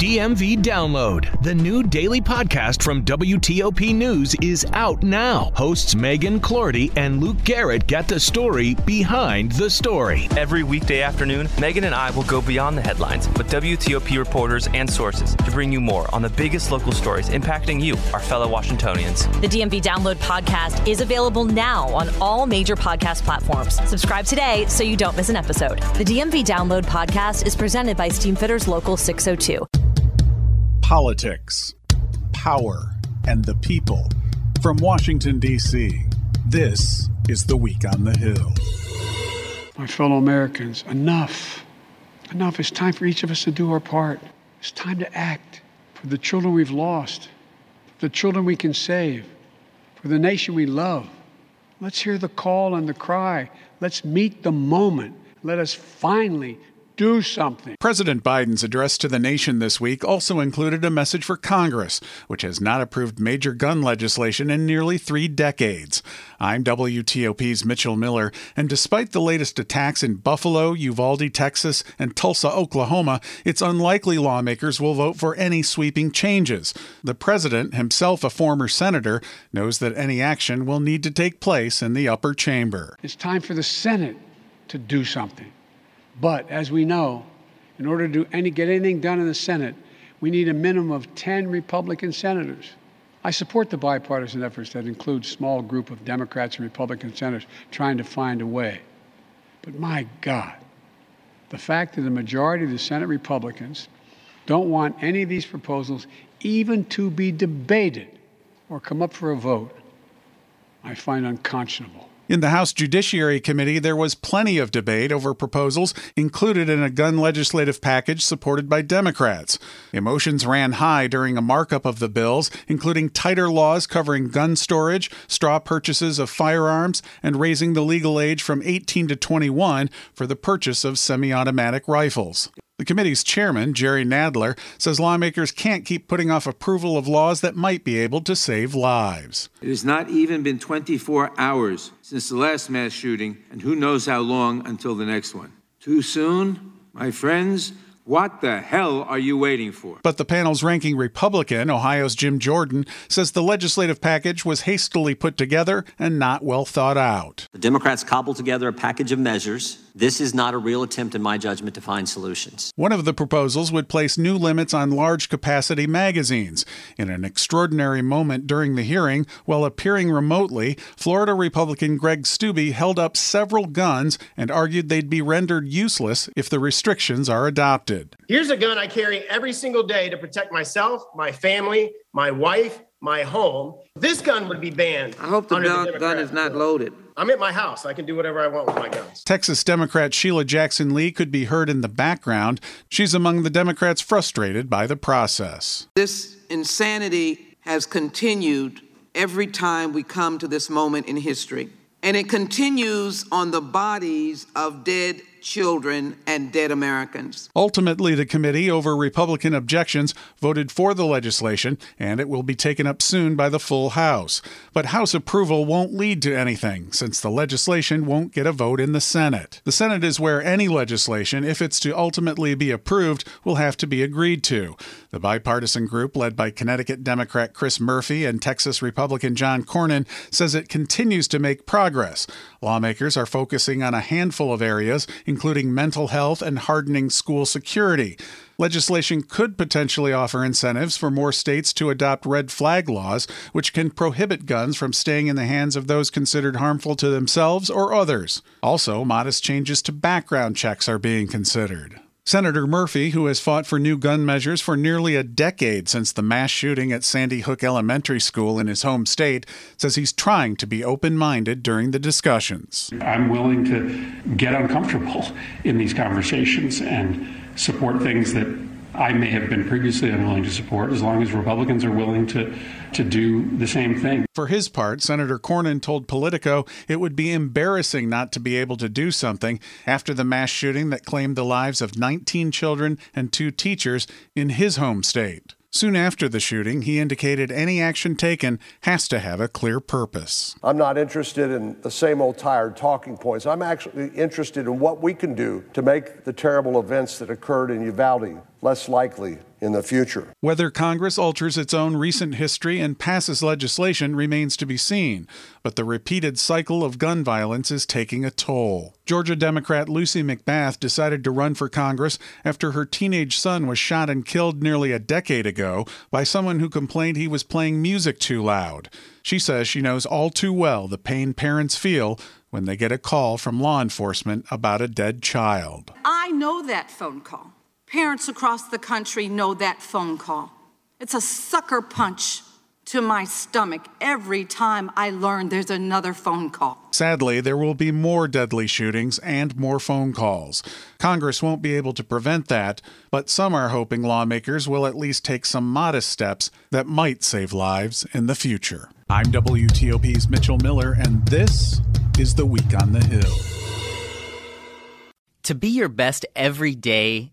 DMV Download, the new daily podcast from WTOP News, is out now. Hosts Megan Cloherty and Luke Garrett get the story behind the story. Every weekday afternoon, Megan and I will go beyond the headlines with WTOP reporters and sources to bring you more on the biggest local stories impacting you, our fellow Washingtonians. The DMV Download podcast is available now on all major podcast platforms. Subscribe today so you don't miss an episode. The DMV Download podcast is presented by Steamfitters Local 602 politics, power, and the people. From Washington, D.C., this is The Week on the Hill. My fellow Americans, enough. Enough. It's time for each of us to do our part. It's time to act for the children we've lost, for the children we can save, for the nation we love. Let's hear the call and the cry. Let's meet the moment. Let us finally do something. President Biden's address to the nation this week also included a message for Congress, which has not approved major gun legislation in nearly three decades. I'm WTOP's Mitchell Miller, and despite the latest attacks in Buffalo, Uvalde, Texas, and Tulsa, Oklahoma, it's unlikely lawmakers will vote for any sweeping changes. The president, himself a former senator, knows that any action will need to take place in the upper chamber. It's time for the Senate to do something. But as we know, in order to any, get anything done in the Senate, we need a minimum of 10 Republican senators. I support the bipartisan efforts that include small group of Democrats and Republican senators trying to find a way. But my God, the fact that the majority of the Senate Republicans don't want any of these proposals even to be debated or come up for a vote, I find unconscionable. In the House Judiciary Committee, there was plenty of debate over proposals included in a gun legislative package supported by Democrats. Emotions ran high during a markup of the bills, including tighter laws covering gun storage, straw purchases of firearms, and raising the legal age from 18 to 21 for the purchase of semi automatic rifles. The committee's chairman, Jerry Nadler, says lawmakers can't keep putting off approval of laws that might be able to save lives. It has not even been 24 hours since the last mass shooting, and who knows how long until the next one. Too soon, my friends? What the hell are you waiting for? But the panel's ranking Republican, Ohio's Jim Jordan, says the legislative package was hastily put together and not well thought out. The Democrats cobbled together a package of measures. This is not a real attempt, in my judgment, to find solutions. One of the proposals would place new limits on large capacity magazines. In an extraordinary moment during the hearing, while appearing remotely, Florida Republican Greg Steube held up several guns and argued they'd be rendered useless if the restrictions are adopted. Here's a gun I carry every single day to protect myself, my family, my wife, my home. This gun would be banned. I hope the gun, gun is not loaded. I'm at my house. I can do whatever I want with my guns. Texas Democrat Sheila Jackson Lee could be heard in the background. She's among the Democrats frustrated by the process. This insanity has continued every time we come to this moment in history. And it continues on the bodies of dead children, and dead Americans. Ultimately, the committee, over Republican objections, voted for the legislation, and it will be taken up soon by the full House. But House approval won't lead to anything, since the legislation won't get a vote in the Senate. The Senate is where any legislation, if it's to ultimately be approved, will have to be agreed to. The bipartisan group, led by Connecticut Democrat Chris Murphy and Texas Republican John Cornyn, says it continues to make progress. Lawmakers are focusing on a handful of areas, including mental health and hardening school security. Legislation could potentially offer incentives for more states to adopt red flag laws, which can prohibit guns from staying in the hands of those considered harmful to themselves or others. Also, modest changes to background checks are being considered. Senator Murphy, who has fought for new gun measures for nearly a decade since the mass shooting at Sandy Hook Elementary School in his home state, says he's trying to be open minded during the discussions. I'm willing to get uncomfortable in these conversations and support things that I may have been previously unwilling to support as long as Republicans are willing to, to do the same thing. For his part, Senator Cornyn told Politico it would be embarrassing not to be able to do something after the mass shooting that claimed the lives of 19 children and two teachers in his home state. Soon after the shooting, he indicated any action taken has to have a clear purpose. I'm not interested in the same old tired talking points. I'm actually interested in what we can do to make the terrible events that occurred in Uvalde less likely in the future. Whether Congress alters its own recent history and passes legislation remains to be seen, but the repeated cycle of gun violence is taking a toll. Georgia Democrat Lucy McBath decided to run for Congress after her teenage son was shot and killed nearly a decade ago by someone who complained he was playing music too loud. She says she knows all too well the pain parents feel when they get a call from law enforcement about a dead child. I know that phone call. Parents across the country know that phone call. It's a sucker punch to my stomach every time I learn there's another phone call. Sadly, there will be more deadly shootings and more phone calls. Congress won't be able to prevent that, but some are hoping lawmakers will at least take some modest steps that might save lives in the future. I'm WTOP's Mitchell Miller, and this is The Week on the Hill. To be your best every day,